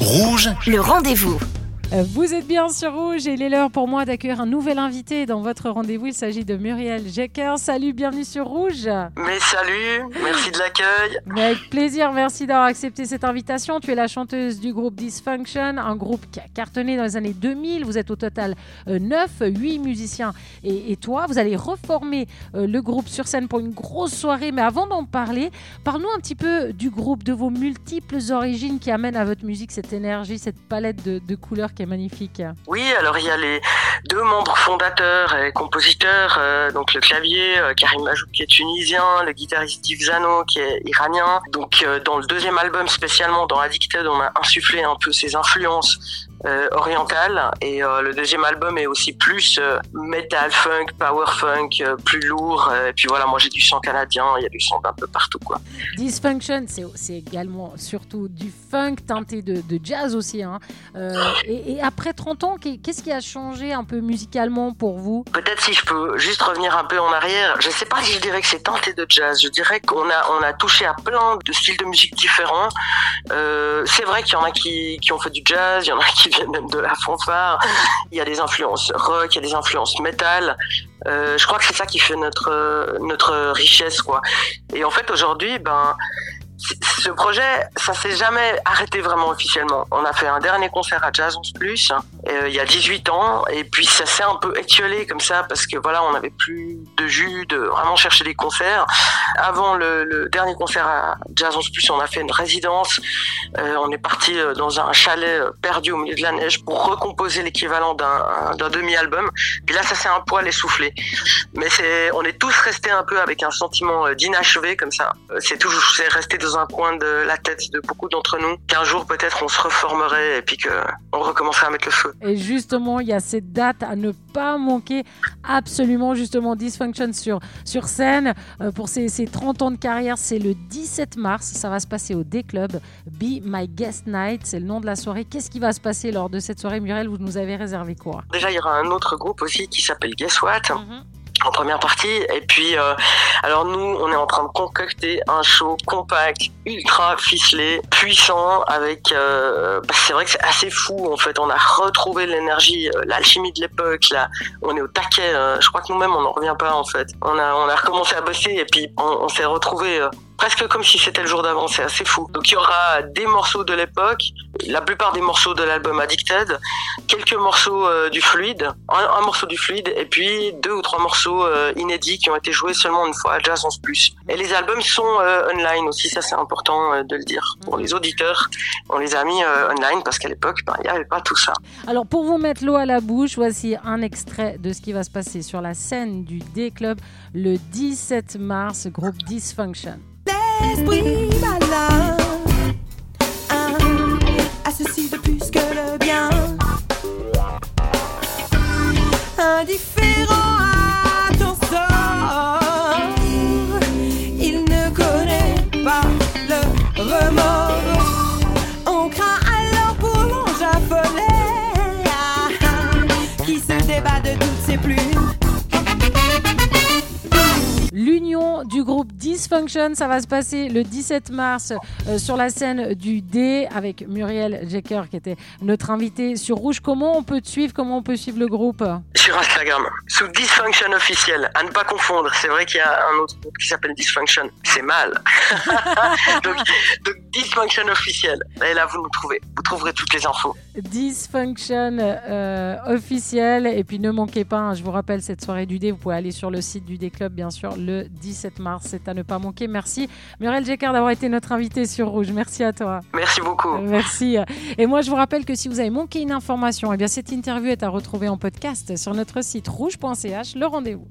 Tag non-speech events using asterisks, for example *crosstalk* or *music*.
Rouge, Le rendez-vous. Euh, Vous êtes bien sur Rouge et il est l'heure pour moi d'accueillir un nouvel invité dans votre rendez-vous. Il s'agit de Muriel Jecker. Salut, bienvenue sur Rouge. Mais salut, merci de l'accueil. Avec plaisir, merci d'avoir accepté cette invitation. Tu es la chanteuse du groupe Dysfunction, un groupe qui a cartonné dans les années 2000. Vous êtes au total 9, 8 musiciens. Et, et toi, vous allez reformer euh, le groupe sur scène pour une grosse soirée. Mais avant d'en parler, parle-nous un petit peu du groupe, de vos multiples origines qui amènent à votre musique cette énergie, cette palette de, de couleurs qui est magnifique. Oui, alors il y a les deux membres fondateurs et compositeurs, euh, donc le clavier, euh, Karim Majoub qui est tunisien, le guitariste Steve Zano qui est iranien. Donc euh, dans le deuxième album spécialement, dans Addicted, on a insufflé un peu ses influences euh, orientales et euh, le deuxième album est aussi plus euh, metal funk, power funk, plus lourd. et puis voilà, moi j'ai du sang canadien, il y a du sang d'un peu partout quoi. Dysfunction, c'est également surtout du funk teinté de, de jazz aussi. hein. Et, et après 30 ans, qu'est- qu'est-ce qui a changé un peu musicalement pour vous? Peut-être si je peux juste revenir un peu en arrière, je sais pas si je dirais que c'est teinté de jazz, je dirais qu'on a, on a touché à plein de styles de musique différents. Euh, c'est vrai qu'il y en a qui, qui ont fait du jazz, il y en a qui *laughs* viennent même de la fanfare, il y a des influences rock, il y a des influences métal. Euh, je crois que c'est ça qui fait notre, euh, notre richesse, quoi. Et en fait, aujourd'hui, ben, ce projet, ça s'est jamais arrêté vraiment officiellement. On a fait un dernier concert à Jazz 11 Plus euh, il y a 18 ans et puis ça s'est un peu étiolé comme ça parce que voilà, on n'avait plus de jus de vraiment chercher des concerts. Avant le, dernier concert à Jazz 11 Plus, on a fait une résidence. Euh, on est parti euh, dans un chalet perdu au milieu de la neige pour recomposer l'équivalent d'un demi-album. Puis là, ça s'est un poil essoufflé. Mais on est tous restés un peu avec un sentiment d'inachevé comme ça. C'est toujours, resté dans un coin de la tête de beaucoup d'entre nous. Qu'un jour peut-être on se reformerait et puis que on recommencerait à mettre le feu. Et justement, il y a cette date à ne pas manquer, absolument, justement, Dysfunction sur, sur scène. Euh, pour ces, ces 30 ans de carrière, c'est le 17 mars. Ça va se passer au D-Club. Be My Guest Night, c'est le nom de la soirée. Qu'est-ce qui va se passer lors de cette soirée, Muriel? Vous nous avez réservé quoi? Déjà, il y aura un autre groupe aussi qui s'appelle Guess What en première partie. Et puis, euh, alors nous, on est en train de concocter un show compact, ultra ficelé, puissant, avec. euh, bah, c'est vrai que c'est assez fou. En fait, on a retrouvé l'énergie, euh, l'alchimie de l'époque. Là, on est au taquet. euh, je crois que nous-mêmes, on n'en revient pas en fait. On a, on a recommencé à bosser et puis on, on s'est retrouvé. Presque comme si c'était le jour d'avant, c'est assez fou. Donc il y aura des morceaux de l'époque, la plupart des morceaux de l'album Addicted, quelques morceaux euh, du fluide, un, un morceau du fluide, et puis deux ou trois morceaux euh, inédits qui ont été joués seulement une fois à Jazz 11 Plus. Et les albums sont euh, online aussi, ça c'est important de le dire. Pour les auditeurs, on les a mis online parce qu'à l'époque, ben, il n'y avait pas tout ça. Alors, pour vous mettre l'eau à la bouche, voici un extrait de ce qui va se passer sur la scène du D-Club le 17 mars, groupe Dysfunction. L'esprit malin hein, a ceci de plus que le bien. Dysfunction, ça va se passer le 17 mars euh, sur la scène du D avec Muriel Jecker qui était notre invitée sur Rouge. Comment on peut te suivre? Comment on peut suivre le groupe? Sur Instagram, sous Dysfunction officiel, à ne pas confondre. C'est vrai qu'il y a un autre groupe qui s'appelle Dysfunction. C'est mal. *laughs* Dysfunction officiel. Et là, vous nous trouvez. Vous trouverez toutes les infos. Dysfunction euh, officiel. Et puis ne manquez pas, hein, je vous rappelle cette soirée du D, vous pouvez aller sur le site du D Club, bien sûr, le 17 mars. C'est à ne pas manquer. Merci Muriel Jecker d'avoir été notre invitée sur Rouge. Merci à toi. Merci beaucoup. Merci. Et moi, je vous rappelle que si vous avez manqué une information, eh bien, cette interview est à retrouver en podcast sur notre site rouge.ch. Le rendez-vous.